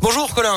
Bonjour Colin.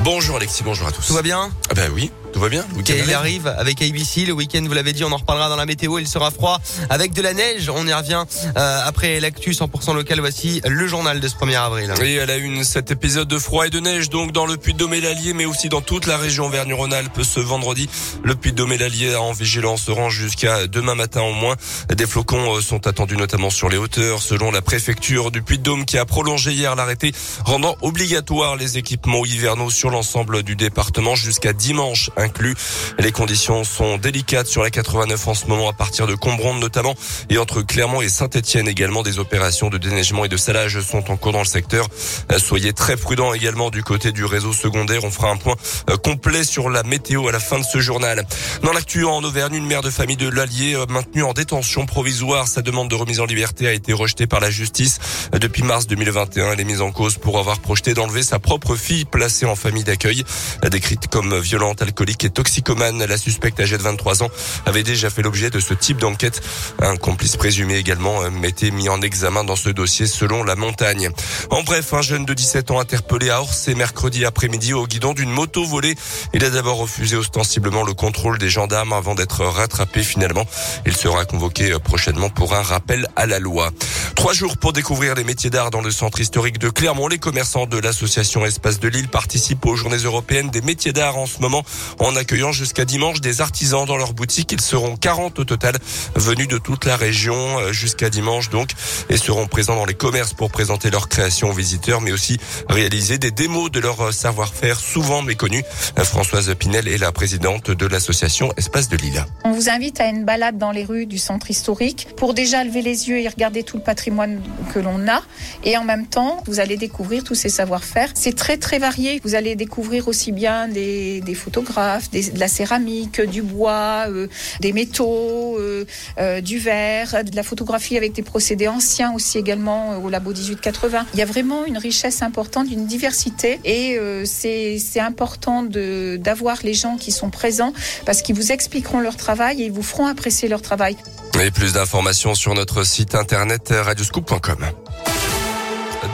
Bonjour Alexis, bonjour à tous. Tout va bien? Ah ben oui, tout va bien. Le week-end Il arrive. avec ABC. Le week-end, vous l'avez dit, on en reparlera dans la météo. Il sera froid avec de la neige. On y revient euh, après l'actu 100% local. Voici le journal de ce 1er avril. Et à la une, cet épisode de froid et de neige, donc dans le Puy-de-Dôme et l'Allier, mais aussi dans toute la région Auvergne-Rhône-Alpes ce vendredi. Le Puy-de-Dôme et l'Allier en vigilance orange jusqu'à demain matin au moins. Des flocons euh, sont attendus notamment sur les hauteurs, selon la préfecture du Puy-de-Dôme qui a prolongé hier l'arrêté rendant obligatoire les équipements hivernaux sur l'ensemble du département jusqu'à dimanche inclus. Les conditions sont délicates sur la 89 en ce moment à partir de Combronde notamment et entre Clermont et Saint-Etienne également des opérations de déneigement et de salage sont en cours dans le secteur. Euh, Soyez très prudents également du côté du réseau secondaire. On fera un point euh, complet sur la météo à la fin de ce journal. Dans l'actu en Auvergne, une mère de famille de l'Allier euh, maintenue en détention provisoire. Sa demande de remise en liberté a été rejetée par la justice. Depuis mars 2021, elle est mise en cause pour avoir projeté d'enlever sa propre fille placée en famille d'accueil. Décrite comme violente, alcoolique et toxicomane, la suspecte âgée de 23 ans avait déjà fait l'objet de ce type d'enquête. Un complice présumé également euh, été mis en examen dans ce dossier selon la montagne. En bref, un jeune de 17 ans interpellé à Orsay mercredi après-midi au guidon d'une moto volée. Il a d'abord refusé ostensiblement le contrôle des gendarmes avant d'être rattrapé finalement. Il sera convoqué euh, prochainement pour un rappel à la loi. Trois jours pour découvrir les métiers d'art dans le centre historique de Clermont. Les commerçants de l'association Espace de Lille participent aux journées européennes des métiers d'art en ce moment en accueillant jusqu'à dimanche des artisans dans leur boutique. Ils seront 40 au total venus de toute la région euh, jusqu'à dimanche donc et seront présents dans les commerces pour présenter leurs créations aux visiteurs mais aussi réaliser des démos de leur euh, savoir-faire souvent méconnus. Euh, Françoise Pinel est la présidente de l'association Espace de Lille. On vous invite à une balade dans les rues du centre historique pour déjà lever les yeux et regarder tout le patrimoine que l'on a. Et en même temps, vous allez découvrir tous ces savoir-faire. C'est très très varié. Vous allez découvrir aussi bien des photographes, de la céramique, du bois, euh, des métaux, euh, euh, du verre, de la photographie avec des procédés anciens aussi également au labo 1880. Il y a vraiment une richesse importante, une diversité et c'est important d'avoir les gens qui sont présents parce qu'ils vous expliqueront leur travail et ils vous feront apprécier leur travail. Et plus d'informations sur notre site internet radioscoop.com.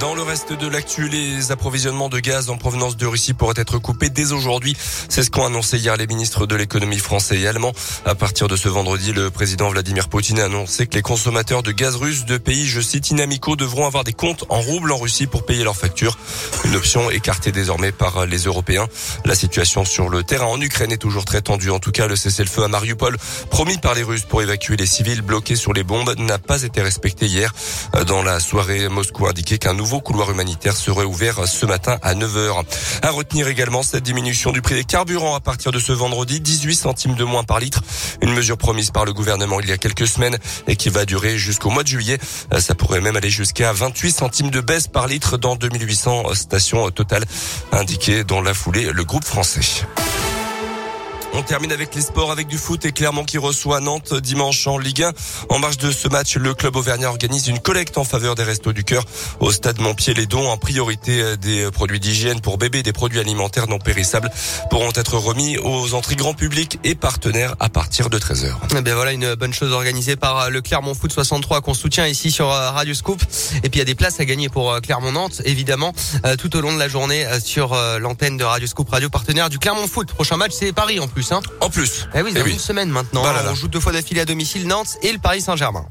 Dans le reste de l'actu, les approvisionnements de gaz en provenance de Russie pourraient être coupés dès aujourd'hui. C'est ce qu'ont annoncé hier les ministres de l'économie français et allemand. À partir de ce vendredi, le président Vladimir Poutine a annoncé que les consommateurs de gaz russe de pays, je cite, inamicaux devront avoir des comptes en roubles en Russie pour payer leurs factures. Une option écartée désormais par les Européens. La situation sur le terrain en Ukraine est toujours très tendue. En tout cas, le cessez-le-feu à Mariupol, promis par les Russes pour évacuer les civils bloqués sur les bombes, n'a pas été respecté hier. Dans la soirée, Moscou a indiqué qu'un nouveau couloir humanitaire serait ouvert ce matin à 9h. À retenir également cette diminution du prix des carburants à partir de ce vendredi, 18 centimes de moins par litre. Une mesure promise par le gouvernement il y a quelques semaines et qui va durer jusqu'au mois de juillet. Euh, Ça pourrait même aller jusqu'à 28 centimes de baisse par litre dans 2800 stations totales, indiqué dans la foulée le groupe français. On termine avec les sports avec du foot et Clermont qui reçoit Nantes dimanche en Ligue 1. En marge de ce match, le club auvergnat organise une collecte en faveur des restos du cœur au stade Montpied. Les dons en priorité euh, des produits d'hygiène pour bébés, des produits alimentaires non périssables pourront être remis aux entrées grand public et partenaires à partir de 13h. Eh bien voilà une bonne chose organisée par euh, le Clermont Foot 63 qu'on soutient ici sur euh, Radio Scoop. Et puis il y a des places à gagner pour Clermont Nantes évidemment tout au long de la journée sur l'antenne de Radio Scoop, radio partenaire du Clermont Foot. Prochain match c'est Paris en plus. Hein. En plus. Eh oui, Eh dans oui. une semaine maintenant. Bah là là. On joue deux fois d'affilée à domicile Nantes et le Paris Saint-Germain.